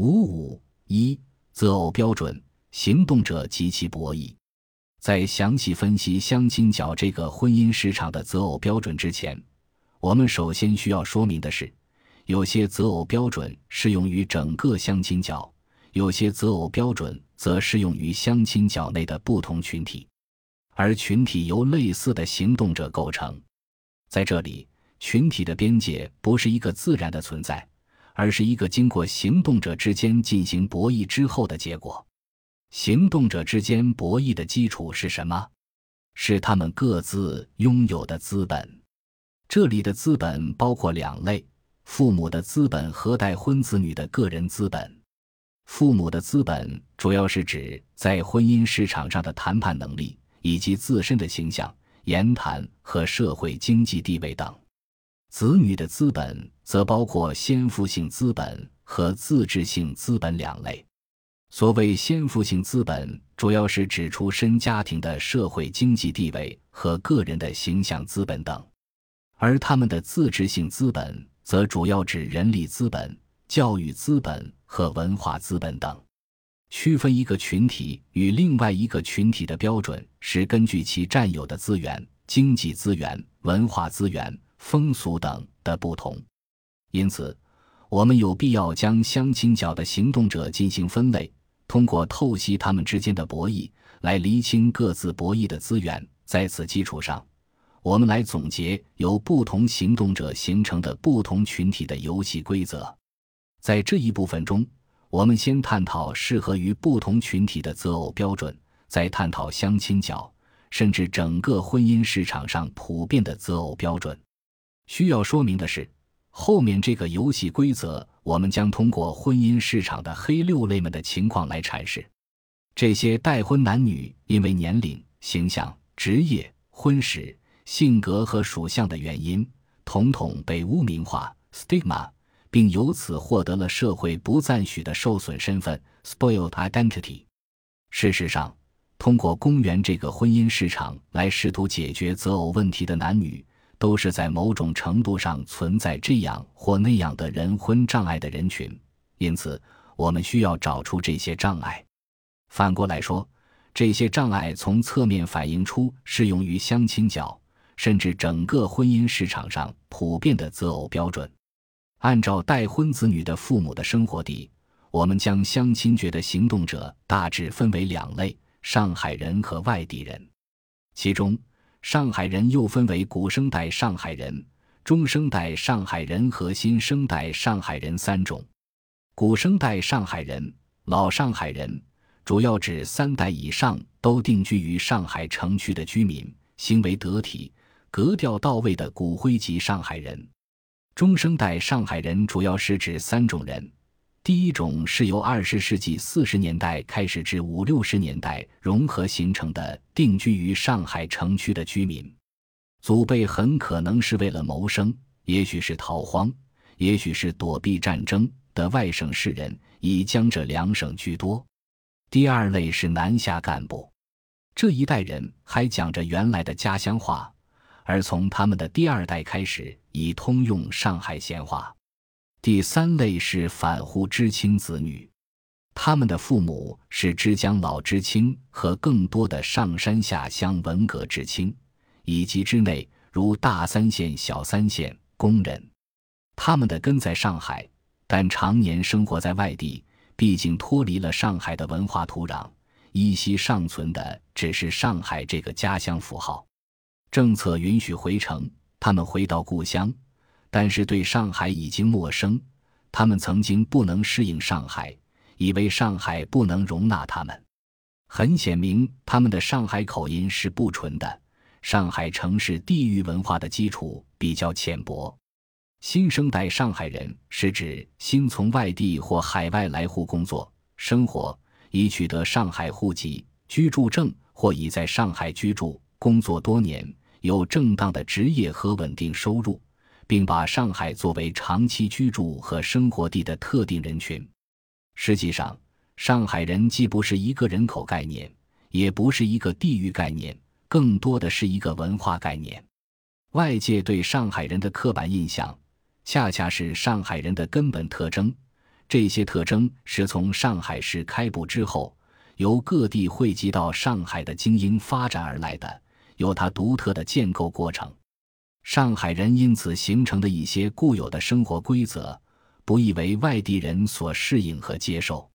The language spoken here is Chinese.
五五一择偶标准，行动者及其博弈。在详细分析相亲角这个婚姻市场的择偶标准之前，我们首先需要说明的是，有些择偶标准适用于整个相亲角，有些择偶标准则适用于相亲角内的不同群体，而群体由类似的行动者构成。在这里，群体的边界不是一个自然的存在，而是一个经过行动者之间进行博弈之后的结果。行动者之间博弈的基础是什么？是他们各自拥有的资本。这里的资本包括两类：父母的资本和待婚子女的个人资本。父母的资本主要是指在婚姻市场上的谈判能力，以及自身的形象、言谈和社会经济地位等。子女的资本则包括先富性资本和自治性资本两类。所谓先富性资本，主要是指出身家庭的社会经济地位和个人的形象资本等；而他们的自治性资本，则主要指人力资本、教育资本和文化资本等。区分一个群体与另外一个群体的标准，是根据其占有的资源、经济资源、文化资源、风俗等的不同。因此，我们有必要将相亲角的行动者进行分类。通过透析他们之间的博弈，来厘清各自博弈的资源。在此基础上，我们来总结由不同行动者形成的不同群体的游戏规则。在这一部分中，我们先探讨适合于不同群体的择偶标准，再探讨相亲角甚至整个婚姻市场上普遍的择偶标准。需要说明的是。后面这个游戏规则，我们将通过婚姻市场的黑六类们的情况来阐释。这些待婚男女因为年龄、形象、职业、婚史、性格和属相的原因，统统被污名化 （stigma），并由此获得了社会不赞许的受损身份 （spoiled identity）。事实上，通过公园这个婚姻市场来试图解决择偶问题的男女。都是在某种程度上存在这样或那样的人婚障碍的人群，因此我们需要找出这些障碍。反过来说，这些障碍从侧面反映出适用于相亲角甚至整个婚姻市场上普遍的择偶标准。按照待婚子女的父母的生活地，我们将相亲角的行动者大致分为两类：上海人和外地人，其中。上海人又分为古生代上海人、中生代上海人和新生代上海人三种。古生代上海人、老上海人，主要指三代以上都定居于上海城区的居民，行为得体、格调到位的骨灰级上海人。中生代上海人主要是指三种人。第一种是由二十世纪四十年代开始至五六十年代融合形成的定居于上海城区的居民，祖辈很可能是为了谋生，也许是逃荒，也许是躲避战争的外省士人，以江浙两省居多。第二类是南下干部，这一代人还讲着原来的家乡话，而从他们的第二代开始已通用上海闲话。第三类是反沪知青子女，他们的父母是枝江老知青和更多的上山下乡文革知青，以及之内如大三线、小三线工人。他们的根在上海，但常年生活在外地，毕竟脱离了上海的文化土壤，依稀尚存的只是上海这个家乡符号。政策允许回城，他们回到故乡。但是对上海已经陌生，他们曾经不能适应上海，以为上海不能容纳他们。很显明，他们的上海口音是不纯的。上海城市地域文化的基础比较浅薄。新生代上海人是指新从外地或海外来沪工作、生活，已取得上海户籍、居住证或已在上海居住、工作多年，有正当的职业和稳定收入。并把上海作为长期居住和生活地的特定人群。实际上，上海人既不是一个人口概念，也不是一个地域概念，更多的是一个文化概念。外界对上海人的刻板印象，恰恰是上海人的根本特征。这些特征是从上海市开埠之后，由各地汇集到上海的精英发展而来的，有它独特的建构过程。上海人因此形成的一些固有的生活规则，不易为外地人所适应和接受。